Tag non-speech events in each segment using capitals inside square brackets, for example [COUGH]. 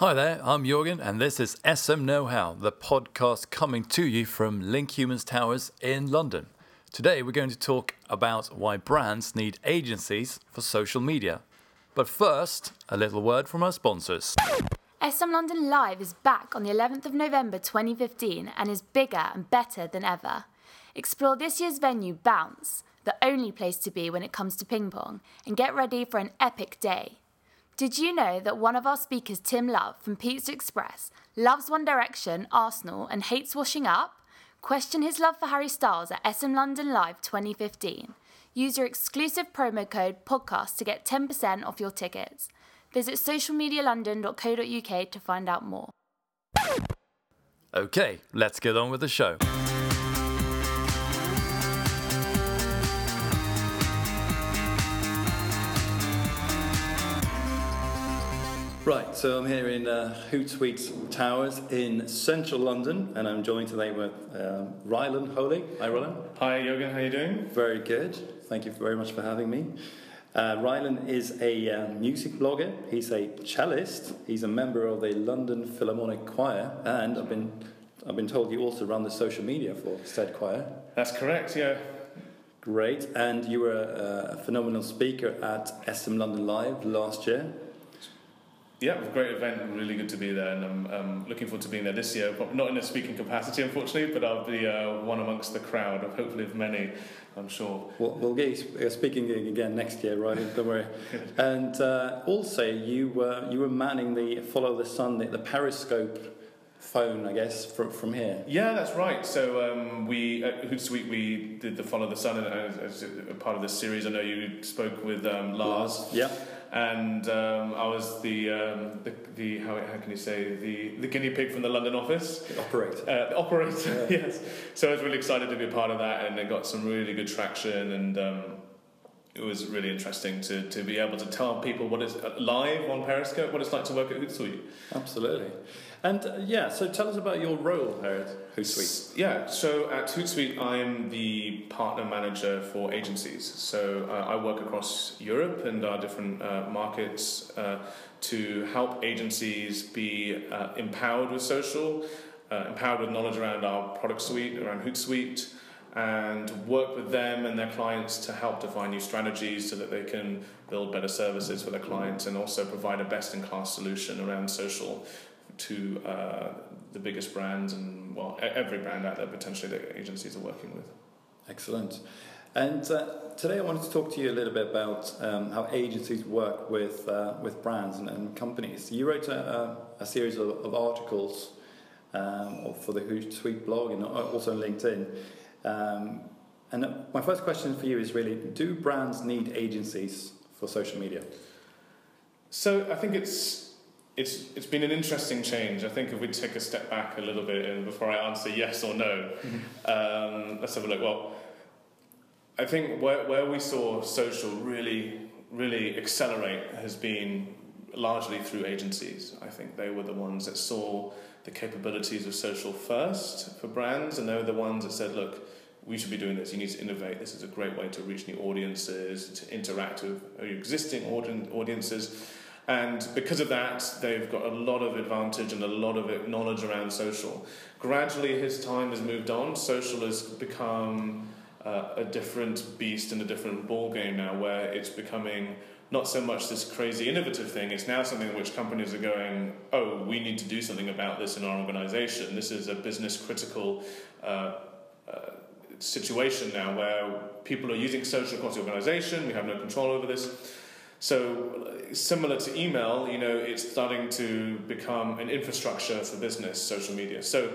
Hi there, I'm Jorgen, and this is SM Know How, the podcast coming to you from Link Humans Towers in London. Today, we're going to talk about why brands need agencies for social media. But first, a little word from our sponsors. SM London Live is back on the 11th of November 2015 and is bigger and better than ever. Explore this year's venue, Bounce, the only place to be when it comes to ping pong, and get ready for an epic day. Did you know that one of our speakers, Tim Love from Pizza Express, loves One Direction, Arsenal, and hates washing up? Question his love for Harry Styles at SM London Live 2015. Use your exclusive promo code podcast to get 10% off your tickets. Visit socialmedialondon.co.uk to find out more. Okay, let's get on with the show. Right, so I'm here in uh, Hootsuite Towers in central London, and I'm joined today with um, Rylan Holey. Hi, Rylan. Hi, Jorgen. How are you doing? Very good. Thank you very much for having me. Uh, Rylan is a uh, music blogger. He's a cellist. He's a member of the London Philharmonic Choir, and I've been I've been told you also run the social media for said choir. That's correct. Yeah. Great, and you were a, a phenomenal speaker at SM London Live last year. Yeah, it was a great event. Really good to be there, and I'm um, looking forward to being there this year. But Not in a speaking capacity, unfortunately, but I'll be uh, one amongst the crowd of hopefully of many. I'm sure. We'll, we'll get you speaking again next year, right? Don't worry. [LAUGHS] and uh, also, you were you were manning the Follow the Sun, the, the Periscope phone, I guess, from, from here. Yeah, that's right. So um, we at Hootsuite we did the Follow the Sun as, as a part of this series. I know you spoke with um, Lars. Yeah and um, I was the, um, the, the how, how can you say the, the guinea pig from the London office. The operator. Uh, the operator, yeah. [LAUGHS] yes. So I was really excited to be a part of that, and it got some really good traction, and um, it was really interesting to, to be able to tell people what it's uh, live on Periscope, what it's like to work at Hootsuite. Absolutely. And uh, yeah, so tell us about your role here at Hootsuite. Yeah, so at Hootsuite, I'm the partner manager for agencies. So uh, I work across Europe and our different uh, markets uh, to help agencies be uh, empowered with social, uh, empowered with knowledge around our product suite, around Hootsuite, and work with them and their clients to help define new strategies so that they can build better services for their clients and also provide a best in class solution around social to uh, the biggest brands and well every brand out there potentially that agencies are working with. Excellent. And uh, today I wanted to talk to you a little bit about um, how agencies work with uh, with brands and, and, companies. You wrote a, a series of, of articles um, for the Hootsuite blog and also on LinkedIn. Um, and my first question for you is really: Do brands need agencies for social media? So I think it's it's it's been an interesting change. I think if we take a step back a little bit and before I answer yes or no, [LAUGHS] um, let's have a look. Well, I think where where we saw social really really accelerate has been largely through agencies. I think they were the ones that saw the capabilities of social first for brands, and they were the ones that said, look. We should be doing this. You need to innovate. This is a great way to reach new audiences, to interact with your existing audiences, and because of that, they've got a lot of advantage and a lot of knowledge around social. Gradually, his time has moved on. Social has become uh, a different beast and a different ball game now, where it's becoming not so much this crazy innovative thing. It's now something which companies are going, oh, we need to do something about this in our organization. This is a business critical. Uh, uh, situation now where people are using social across the organization, we have no control over this. So, similar to email, you know, it's starting to become an infrastructure for business, social media. So,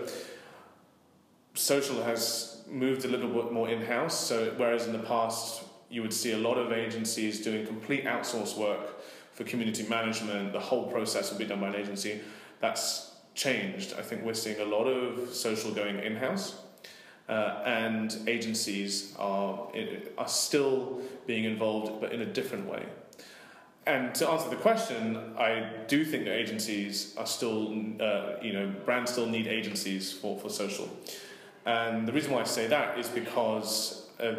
social has moved a little bit more in house. So, whereas in the past, you would see a lot of agencies doing complete outsource work for community management, the whole process would be done by an agency. That's changed. I think we're seeing a lot of social going in house. Uh, and agencies are are still being involved, but in a different way. And to answer the question, I do think that agencies are still, uh, you know, brands still need agencies for, for social. And the reason why I say that is because uh,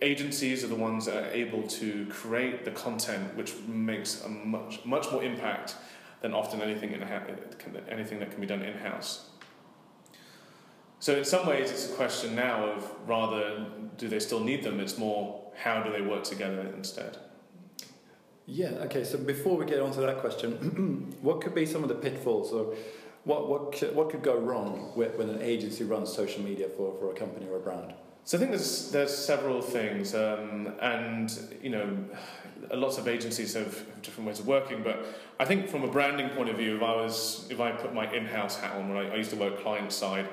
agencies are the ones that are able to create the content which makes a much, much more impact than often anything in anything that can be done in house. So in some ways, it's a question now of rather do they still need them? It's more how do they work together instead. Yeah. Okay. So before we get on to that question, [CLEARS THROAT] what could be some of the pitfalls or what what could, what could go wrong when an agency runs social media for, for a company or a brand? So I think there's there's several things, um, and you know, lots of agencies have, different ways of working. But I think from a branding point of view, if I was if I put my in-house hat on, right, I used to work client side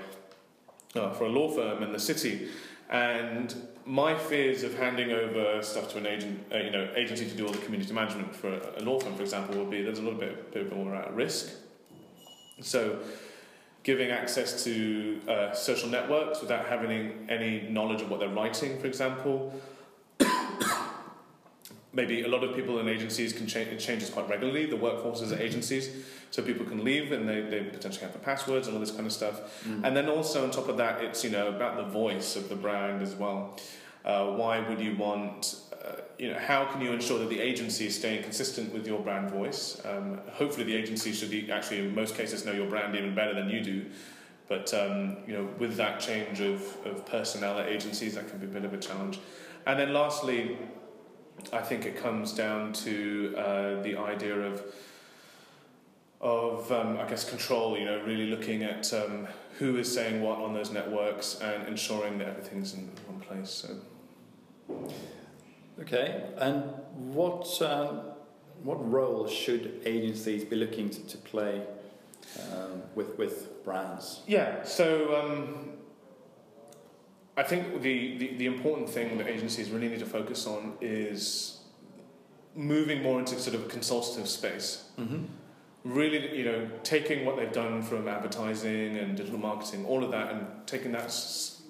uh, for a law firm in the city, and my fears of handing over stuff to an agent, uh, you know, agency to do all the community management for a law firm, for example, would be there's a little bit, bit more at risk. So giving access to uh, social networks without having any knowledge of what they're writing, for example. Maybe a lot of people in agencies can change, it changes quite regularly, the workforces at agencies, so people can leave and they, they potentially have the passwords and all this kind of stuff. Mm. And then also on top of that, it's you know about the voice of the brand as well. Uh, why would you want you know, how can you ensure that the agency is staying consistent with your brand voice? Um, hopefully, the agency should be, actually, in most cases, know your brand even better than you do. But um, you know, with that change of, of personnel at agencies, that can be a bit of a challenge. And then, lastly, I think it comes down to uh, the idea of of um, I guess control. You know, really looking at um, who is saying what on those networks and ensuring that everything's in one place. So. Okay, and what um, what role should agencies be looking to, to play um, with with brands? Yeah, so um, I think the, the the important thing that agencies really need to focus on is moving more into sort of a consultative space. Mm-hmm. Really, you know, taking what they've done from advertising and digital marketing, all of that, and taking that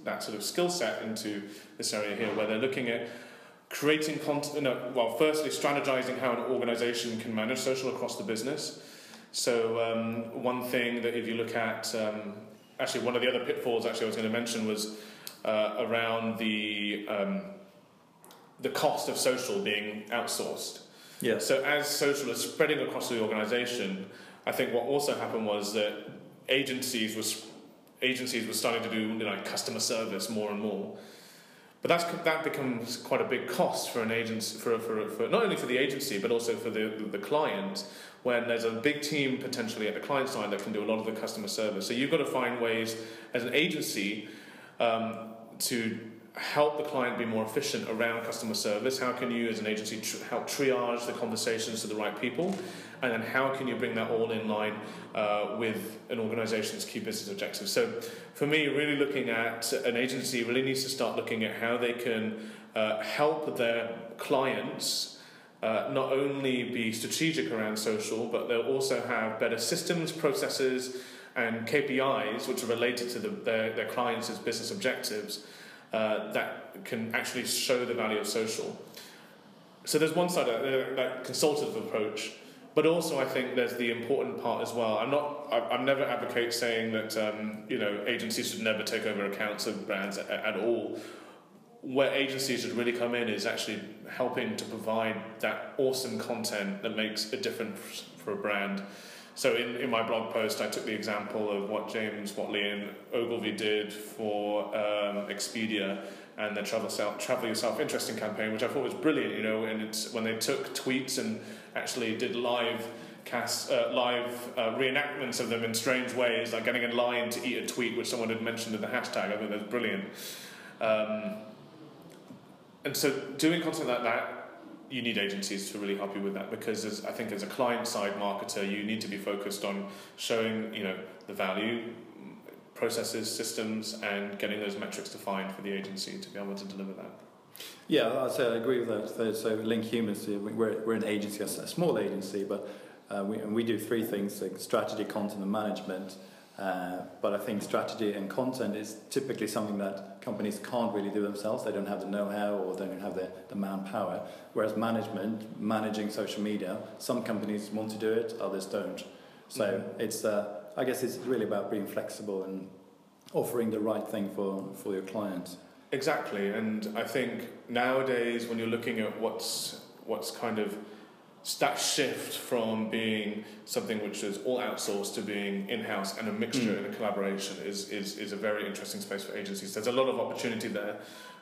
that sort of skill set into this area here, where they're looking at creating content, no, well, firstly, strategizing how an organization can manage social across the business. So, um, one thing that if you look at, um, actually, one of the other pitfalls actually I was going to mention was uh, around the, um, the cost of social being outsourced. Yeah. So, as social is spreading across the organization, I think what also happened was that agencies was agencies were starting to do you know, customer service more and more. But that's, that becomes quite a big cost for an agency, for, for, for not only for the agency but also for the, the client. When there's a big team potentially at the client side that can do a lot of the customer service, so you've got to find ways as an agency um, to help the client be more efficient around customer service? How can you, as an agency, tr- help triage the conversations to the right people? And then how can you bring that all in line uh, with an organization's key business objectives? So, for me, really looking at an agency really needs to start looking at how they can uh, help their clients. Uh, not only be strategic around social, but they'll also have better systems, processes, and KPIs which are related to the, their, their clients' business objectives uh, that can actually show the value of social. So there's one side, uh, that consultative approach, but also I think there's the important part as well. I'm not, I, am never advocate saying that um, you know agencies should never take over accounts of brands at, at all. Where agencies should really come in is actually helping to provide that awesome content that makes a difference for a brand. So in, in my blog post, I took the example of what James Watley and Ogilvy did for um, Expedia and their travel, self, travel yourself interesting campaign, which I thought was brilliant. You know, and it's when they took tweets and actually did live cast uh, live uh, reenactments of them in strange ways, like getting in line to eat a tweet which someone had mentioned in the hashtag. I think that's brilliant. Um, and so doing content like that you need agencies to really help you with that because as, I think as a client side marketer you need to be focused on showing you know the value processes systems and getting those metrics defined for the agency to be able to deliver that. Yeah I'd say I agree with that. So Link Humans we're, we're an agency a small agency but uh, we, we do three things like strategy content and management uh, but I think strategy and content is typically something that companies can't really do themselves. They don't have the know-how or they don't have the, the manpower. Whereas management, managing social media, some companies want to do it, others don't. So mm-hmm. it's, uh, I guess it's really about being flexible and offering the right thing for, for your clients. Exactly, and I think nowadays when you're looking at what's what's kind of that shift from being something which is all outsourced to being in-house and a mixture Mm. and a collaboration is, is, is a very interesting space for agencies. There's a lot of opportunity there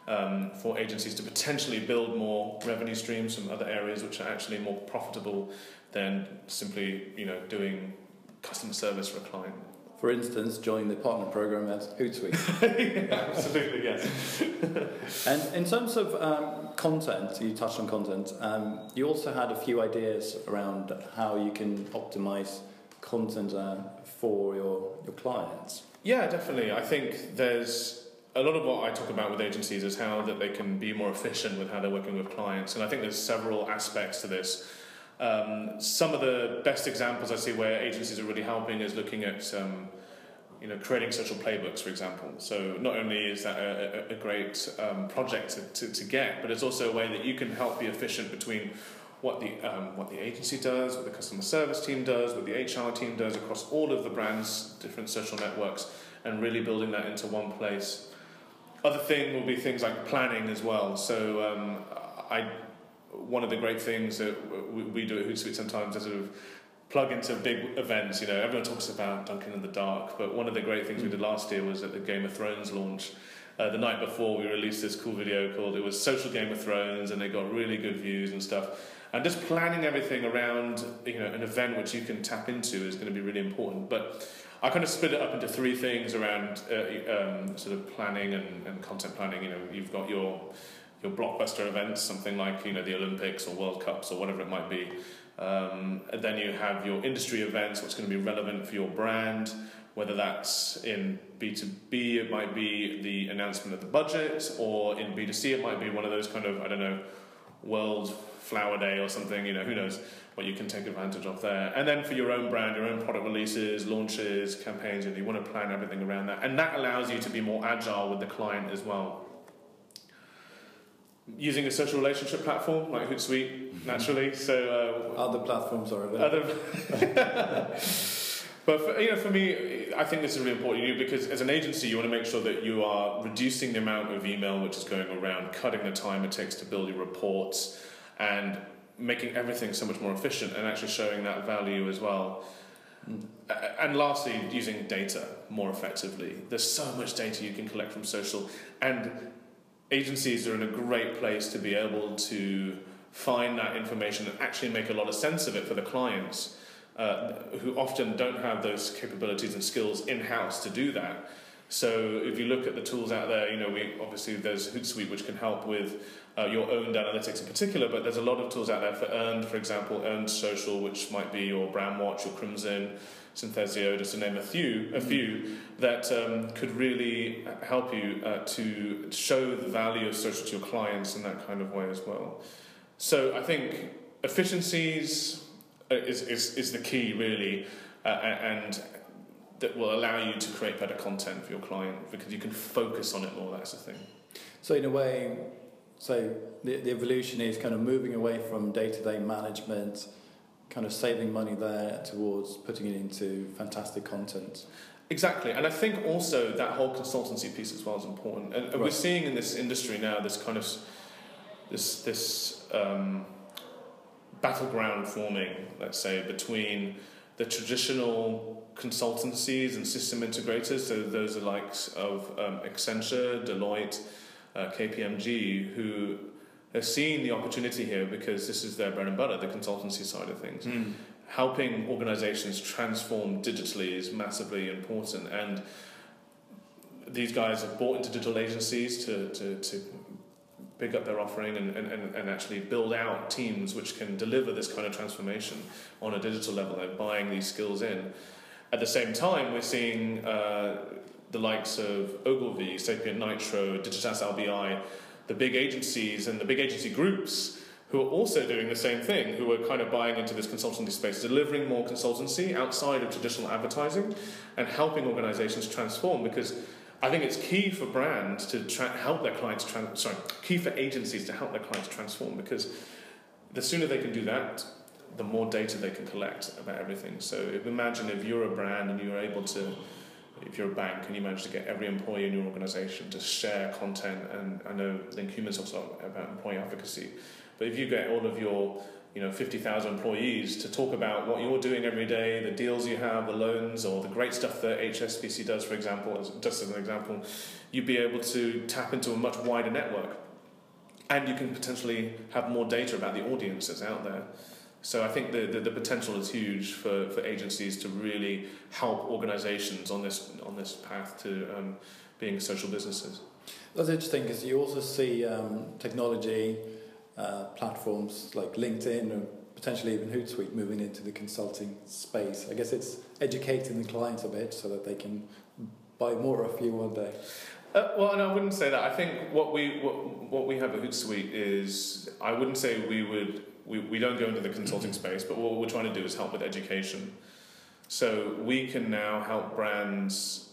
um, for agencies to potentially build more revenue streams from other areas which are actually more profitable than simply you know doing customer service for a client. For instance, join the partner program at Hootsuite. [LAUGHS] Absolutely, yes. [LAUGHS] and in terms of um, content, you touched on content. Um, you also had a few ideas around how you can optimize content uh, for your your clients. Yeah, definitely. I think there's a lot of what I talk about with agencies is how that they can be more efficient with how they're working with clients, and I think there's several aspects to this. Um, some of the best examples I see where agencies are really helping is looking at um, you know creating social playbooks, for example. So not only is that a, a, great um, project to, to, to get, but it's also a way that you can help be efficient between what the um, what the agency does, what the customer service team does, what the HR team does across all of the brands, different social networks, and really building that into one place. Other thing will be things like planning as well. So um, I one of the great things that we, we do at Hootsuite sometimes is sort of plug into big events. You know, everyone talks about Dunking in the Dark, but one of the great things we did last year was at the Game of Thrones launch. Uh, the night before, we released this cool video called "It was Social Game of Thrones," and it got really good views and stuff. And just planning everything around, you know, an event which you can tap into is going to be really important. But I kind of split it up into three things around uh, um, sort of planning and, and content planning. You know, you've got your your blockbuster events, something like you know the Olympics or World Cups or whatever it might be. Um, and then you have your industry events, what's going to be relevant for your brand, whether that's in B2B, it might be the announcement of the budget, or in B2C, it might be one of those kind of, I don't know, World Flower Day or something, you know, who knows what you can take advantage of there. And then for your own brand, your own product releases, launches, campaigns, and you want to plan everything around that. And that allows you to be more agile with the client as well using a social relationship platform like Hootsuite, naturally. So uh, other platforms are available. Other [LAUGHS] but for, you know, for me, I think this is really important because as an agency, you want to make sure that you are reducing the amount of email which is going around, cutting the time it takes to build your reports, and making everything so much more efficient, and actually showing that value as well. Mm. And lastly, using data more effectively. There's so much data you can collect from social, and agencies are in a great place to be able to find that information and actually make a lot of sense of it for the clients uh, who often don't have those capabilities and skills in house to do that. So if you look at the tools out there, you know, we obviously there's Hootsuite which can help with uh, your owned analytics in particular, but there's a lot of tools out there for earned, for example, earned social, which might be your Brandwatch, your Crimson, Synthesio, just to name a few, a few that um, could really help you uh, to show the value of social to your clients in that kind of way as well. So I think efficiencies is, is, is the key really, uh, and that will allow you to create better content for your client because you can focus on it more. That's the thing. So in a way, so the, the evolution is kind of moving away from day-to-day management kind of saving money there towards putting it into fantastic content. Exactly, and I think also that whole consultancy piece as well is important. And right. we're seeing in this industry now this kind of this this um, battleground forming, let's say, between the traditional consultancies and system integrators. So those are likes of um, Accenture, Deloitte, uh, KPMG, who are seeing the opportunity here because this is their bread and butter, the consultancy side of things. Mm. Helping organizations transform digitally is massively important. And these guys have bought into digital agencies to, to, to pick up their offering and, and, and actually build out teams which can deliver this kind of transformation on a digital level. They're buying these skills in. At the same time, we're seeing uh, the likes of Ogilvy, Sapient Nitro, Digitas LBI, the big agencies and the big agency groups who are also doing the same thing, who are kind of buying into this consultancy space, delivering more consultancy outside of traditional advertising and helping organizations transform because I think it's key for brands to tra- help their clients, tra- sorry, key for agencies to help their clients transform because the sooner they can do that, the more data they can collect about everything. So imagine if you're a brand and you're able to if you're a bank and you manage to get every employee in your organization to share content, and I know Link Humans also about employee advocacy, but if you get all of your you know 50,000 employees to talk about what you're doing every day, the deals you have, the loans, or the great stuff that HSBC does, for example, just as an example, you'd be able to tap into a much wider network. And you can potentially have more data about the audience that's out there. So I think the, the, the, potential is huge for, for agencies to really help organizations on this, on this path to um, being social businesses. That's interesting because you also see um, technology uh, platforms like LinkedIn or potentially even Hootsuite moving into the consulting space. I guess it's educating the clients a bit so that they can buy more of you one day. Uh, well, and I wouldn't say that. I think what we what, what we have at Hootsuite is I wouldn't say we would we, we don't go into the consulting space, but what we're trying to do is help with education. So we can now help brands.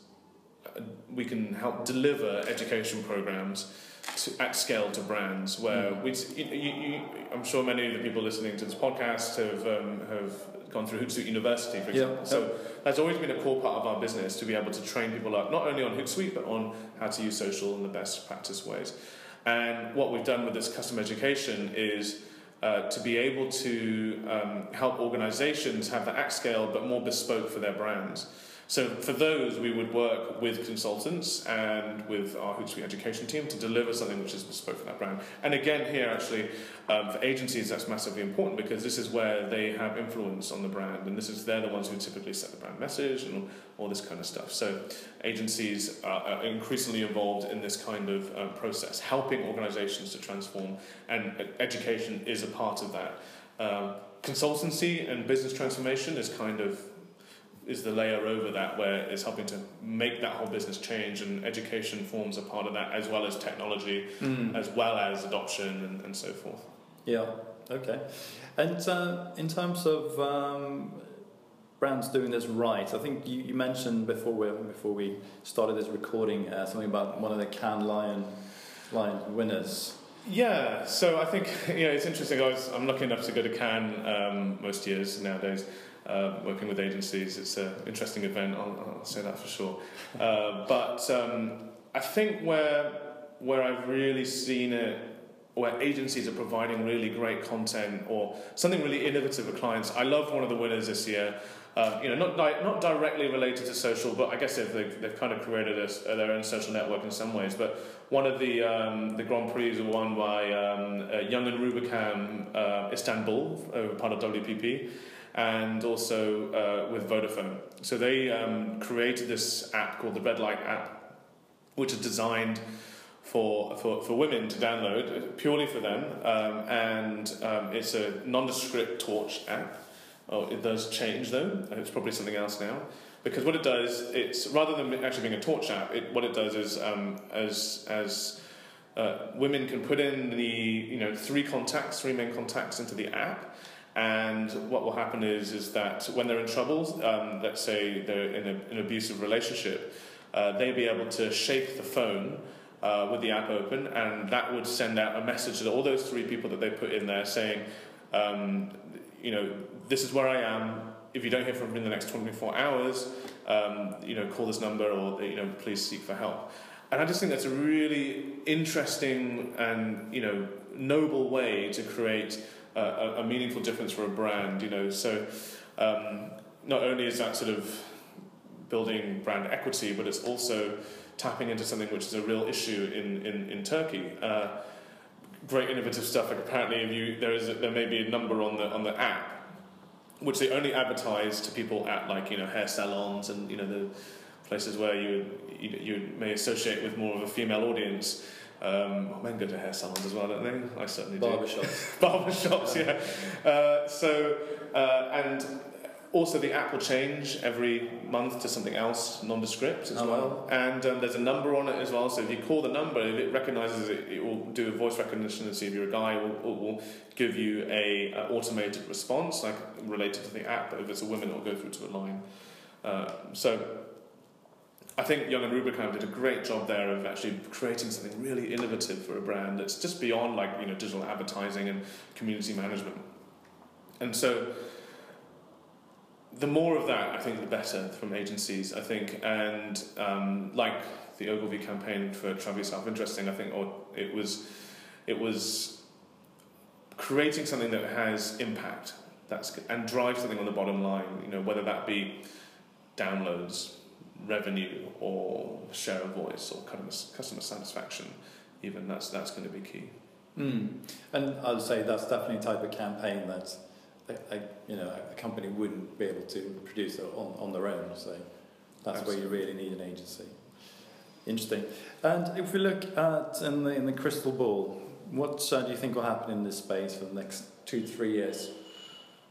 We can help deliver education programs to, at scale to brands where mm. we, you, you, I'm sure many of the people listening to this podcast have, um, have gone through Hootsuite University, for example. Yeah. So that's always been a core part of our business to be able to train people up, not only on Hootsuite, but on how to use social in the best practice ways. And what we've done with this custom education is uh, to be able to um, help organizations have the at scale but more bespoke for their brands. So for those, we would work with consultants and with our Hootsuite education team to deliver something which is bespoke for that brand. And again, here actually, um, for agencies, that's massively important because this is where they have influence on the brand, and this is they're the ones who typically set the brand message and all this kind of stuff. So agencies are increasingly involved in this kind of um, process, helping organizations to transform, and education is a part of that. Um, consultancy and business transformation is kind of is the layer over that where it's helping to make that whole business change and education forms a part of that as well as technology mm. as well as adoption and, and so forth yeah okay and uh, in terms of um, brands doing this right i think you, you mentioned before we before we started this recording uh, something about one of the Cannes Lion Lion winners yeah, so I think [LAUGHS] you know it's interesting. I was, I'm lucky enough to go to Cannes um, most years nowadays, uh, working with agencies. It's an interesting event, I'll, I'll say that for sure. Uh, but um, I think where, where I've really seen it, where agencies are providing really great content or something really innovative for clients, I love one of the winners this year. Um, you know, not di- not directly related to social, but I guess they've, they've kind of created a, their own social network in some ways. But one of the um, the Grand Prix were won by um, uh, Young and Rubicam uh, Istanbul, uh, part of WPP and also uh, with Vodafone. So they um, created this app called the Red Light app, which is designed for, for, for women to download purely for them, um, and um, it's a nondescript torch app. Oh, it does change though. It's probably something else now. Because what it does, it's rather than actually being a torch app, it, what it does is um, as as uh, women can put in the you know three contacts, three main contacts into the app, and what will happen is, is that when they're in trouble, um, let's say they're in a, an abusive relationship, uh, they'll be able to shake the phone uh, with the app open, and that would send out a message to all those three people that they put in there saying, um, you know, this is where I am. If you don't hear from me in the next 24 hours, um, you know, call this number or you know, please seek for help. And I just think that's a really interesting and you know noble way to create a, a, meaningful difference for a brand. You know, so um, not only is that sort of building brand equity, but it's also tapping into something which is a real issue in in, in Turkey. Uh, great innovative stuff. Like apparently, if you there is there may be a number on the on the app which they only advertise to people at like you know hair salons and you know the places where you you, you may associate with more of a female audience. Um, men go to hair salons as well, don't they? I certainly do. Barbershops. [LAUGHS] Barbershops, yeah. Uh, so, uh, and also the app will change every month to something else, nondescript as oh, well. And um, there's a number on it as well, so if you call the number, if it recognises it, it will do a voice recognition and see if you're a guy, it will, it will give you a, automated response, like related to the app, but if it's a woman, it will go through to a line. Uh, so I think Young and Rubicam did a great job there of actually creating something really innovative for a brand that's just beyond like you know digital advertising and community management. And so the more of that, I think, the better from agencies. I think, and um, like the Ogilvy campaign for Travel Yourself Interesting, I think, or it was, it was creating something that has impact that's and drives something on the bottom line. You know, whether that be downloads, revenue, or share of voice, or customer satisfaction. Even that's that's going to be key. Mm. And I'd say that's definitely a type of campaign that a, a, you know a company wouldn't be able to produce on, on their own. So that's Absolutely. where you really need an agency. Interesting. And if we look at in the in the crystal ball, what uh, do you think will happen in this space for the next two three years?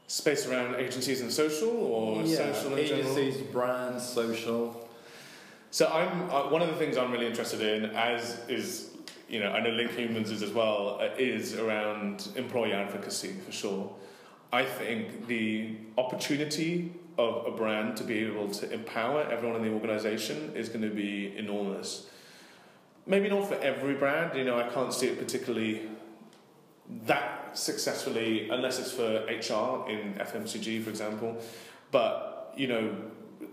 Space around agencies and social, or yeah, social in agencies, general? brands, social. So I'm uh, one of the things I'm really interested in, as is you know I know Link Humans is as well, uh, is around employee advocacy for sure. I think the opportunity of a brand to be able to empower everyone in the organization is going to be enormous. Maybe not for every brand, you know, I can't see it particularly that successfully unless it's for HR in FMCG, for example. But, you know,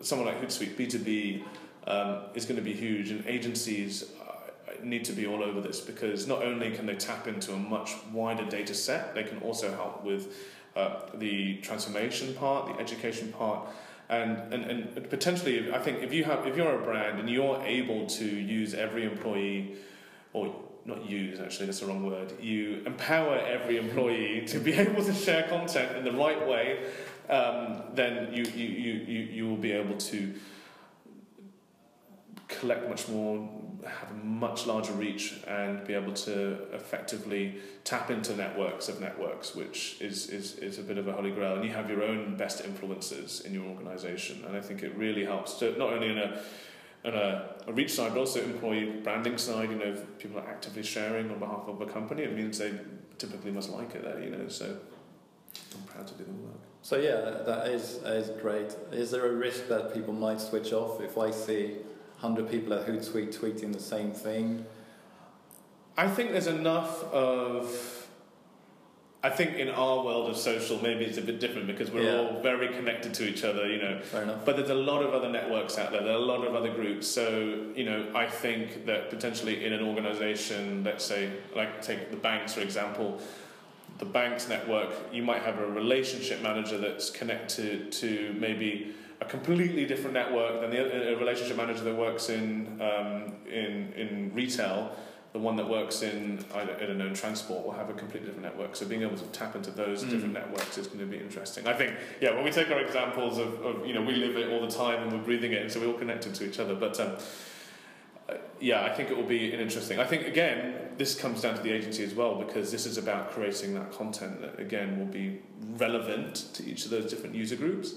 someone like Hootsuite, B2B, um, is going to be huge, and agencies uh, need to be all over this because not only can they tap into a much wider data set, they can also help with uh, the transformation part, the education part, and, and, and potentially, I think if you have if you're a brand and you're able to use every employee, or not use actually that's the wrong word, you empower every employee to be [LAUGHS] able to share content in the right way, um, then you, you, you, you, you will be able to collect much more have a much larger reach and be able to effectively tap into networks of networks, which is, is, is a bit of a holy grail. And you have your own best influences in your organization. And I think it really helps to not only in a Uh, on a, a reach side, but also employee branding side. You know, if people are actively sharing on behalf of a company, it means they typically must like it there. You know, so I'm proud to do the work. So yeah, that is that is great. Is there a risk that people might switch off if I see 100 people at Hootsuite tweeting the same thing? I think there's enough of. I think in our world of social, maybe it's a bit different because we're yeah. all very connected to each other, you know. Fair enough. But there's a lot of other networks out there. There are a lot of other groups. So, you know, I think that potentially in an organization, let's say, like take the banks for example, the banks network, you might have a relationship manager that's connected to maybe a completely different network than the, a relationship manager that works in, um, in, in retail. The one that works in, I don't, I don't know, in transport will have a completely different network. So being able to tap into those mm. different networks is going to be interesting. I think, yeah, when we take our examples of, of, you know, we live it all the time and we're breathing it, and so we're all connected to each other. But um, uh, yeah, I think it will be an interesting. I think again, this comes down to the agency as well because this is about creating that content that again will be relevant to each of those different user groups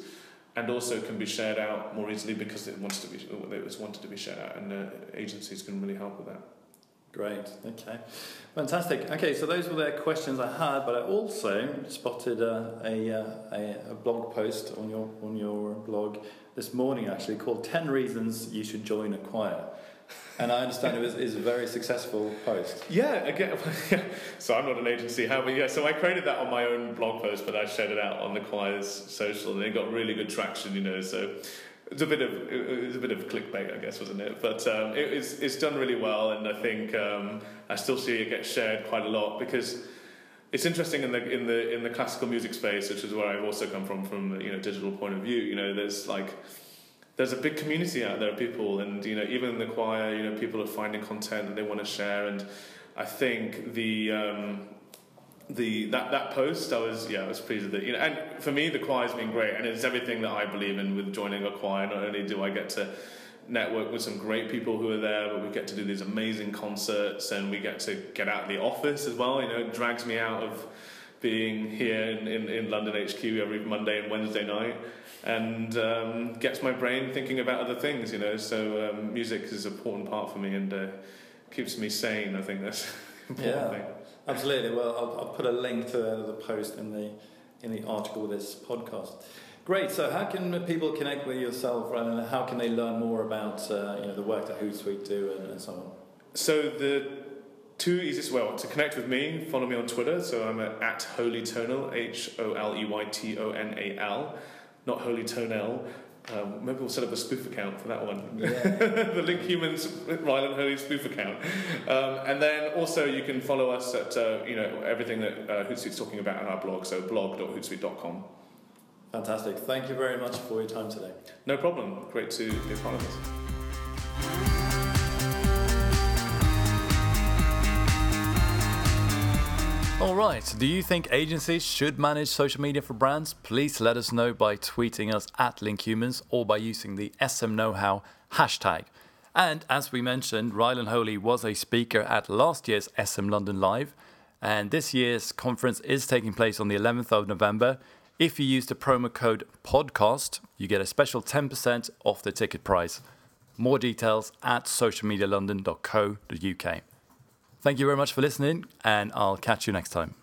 and also can be shared out more easily because it wants to be it was wanted to be shared out, and uh, agencies can really help with that. Great. Okay. Fantastic. Okay, so those were the questions I had, but I also spotted uh, a, a, a, a blog post on your on your blog this morning actually called 10 reasons you should join a choir. and I understand it was is a very successful post. Yeah, again, [LAUGHS] so I'm not an agency, however, yeah. So I created that on my own blog post, but I shared it out on the choir's social, and it got really good traction, you know. So it's a bit of it's a bit of clickbait, I guess, wasn't it? But um, it, it's it's done really well, and I think um, I still see it get shared quite a lot because it's interesting in the in the in the classical music space, which is where I've also come from, from you know digital point of view. You know, there's like there's a big community out there of people, and you know, even in the choir, you know, people are finding content that they want to share. And I think the um, the that that post, I was yeah, I was pleased with it. You know, and for me, the choir's been great, and it's everything that I believe in with joining a choir. Not only do I get to network with some great people who are there, but we get to do these amazing concerts, and we get to get out of the office as well. You know, it drags me out of being here in, in, in London HQ every Monday and Wednesday night and um, gets my brain thinking about other things, you know. So um, music is an important part for me and uh, keeps me sane. I think that's [LAUGHS] important yeah, thing. Absolutely. Well, I'll, I'll, put a link to the post in the in the article of this podcast. Great. So, how can people connect with yourself, right, and how can they learn more about uh, you know the work that Hootsuite do and, and so on? So the two easiest well to connect with me follow me on twitter so i'm at, at holy tonal h-o-l-e-y-t-o-n-a-l not Holy Toenail. Um, maybe we'll set up a spoof account for that one. Yeah. [LAUGHS] the Link Humans Ryland Holey spoof account. Um, and then also you can follow us at uh, you know everything that uh, Hootsuite's talking about on our blog, so blog.hootsuite.com. Fantastic. Thank you very much for your time today. No problem. Great to be a part of this. All right. Do you think agencies should manage social media for brands? Please let us know by tweeting us at LinkHumans or by using the SM Know-how hashtag. And as we mentioned, Ryland Holey was a speaker at last year's SM London Live, and this year's conference is taking place on the 11th of November. If you use the promo code podcast, you get a special 10% off the ticket price. More details at socialmedialondon.co.uk. Thank you very much for listening, and I'll catch you next time.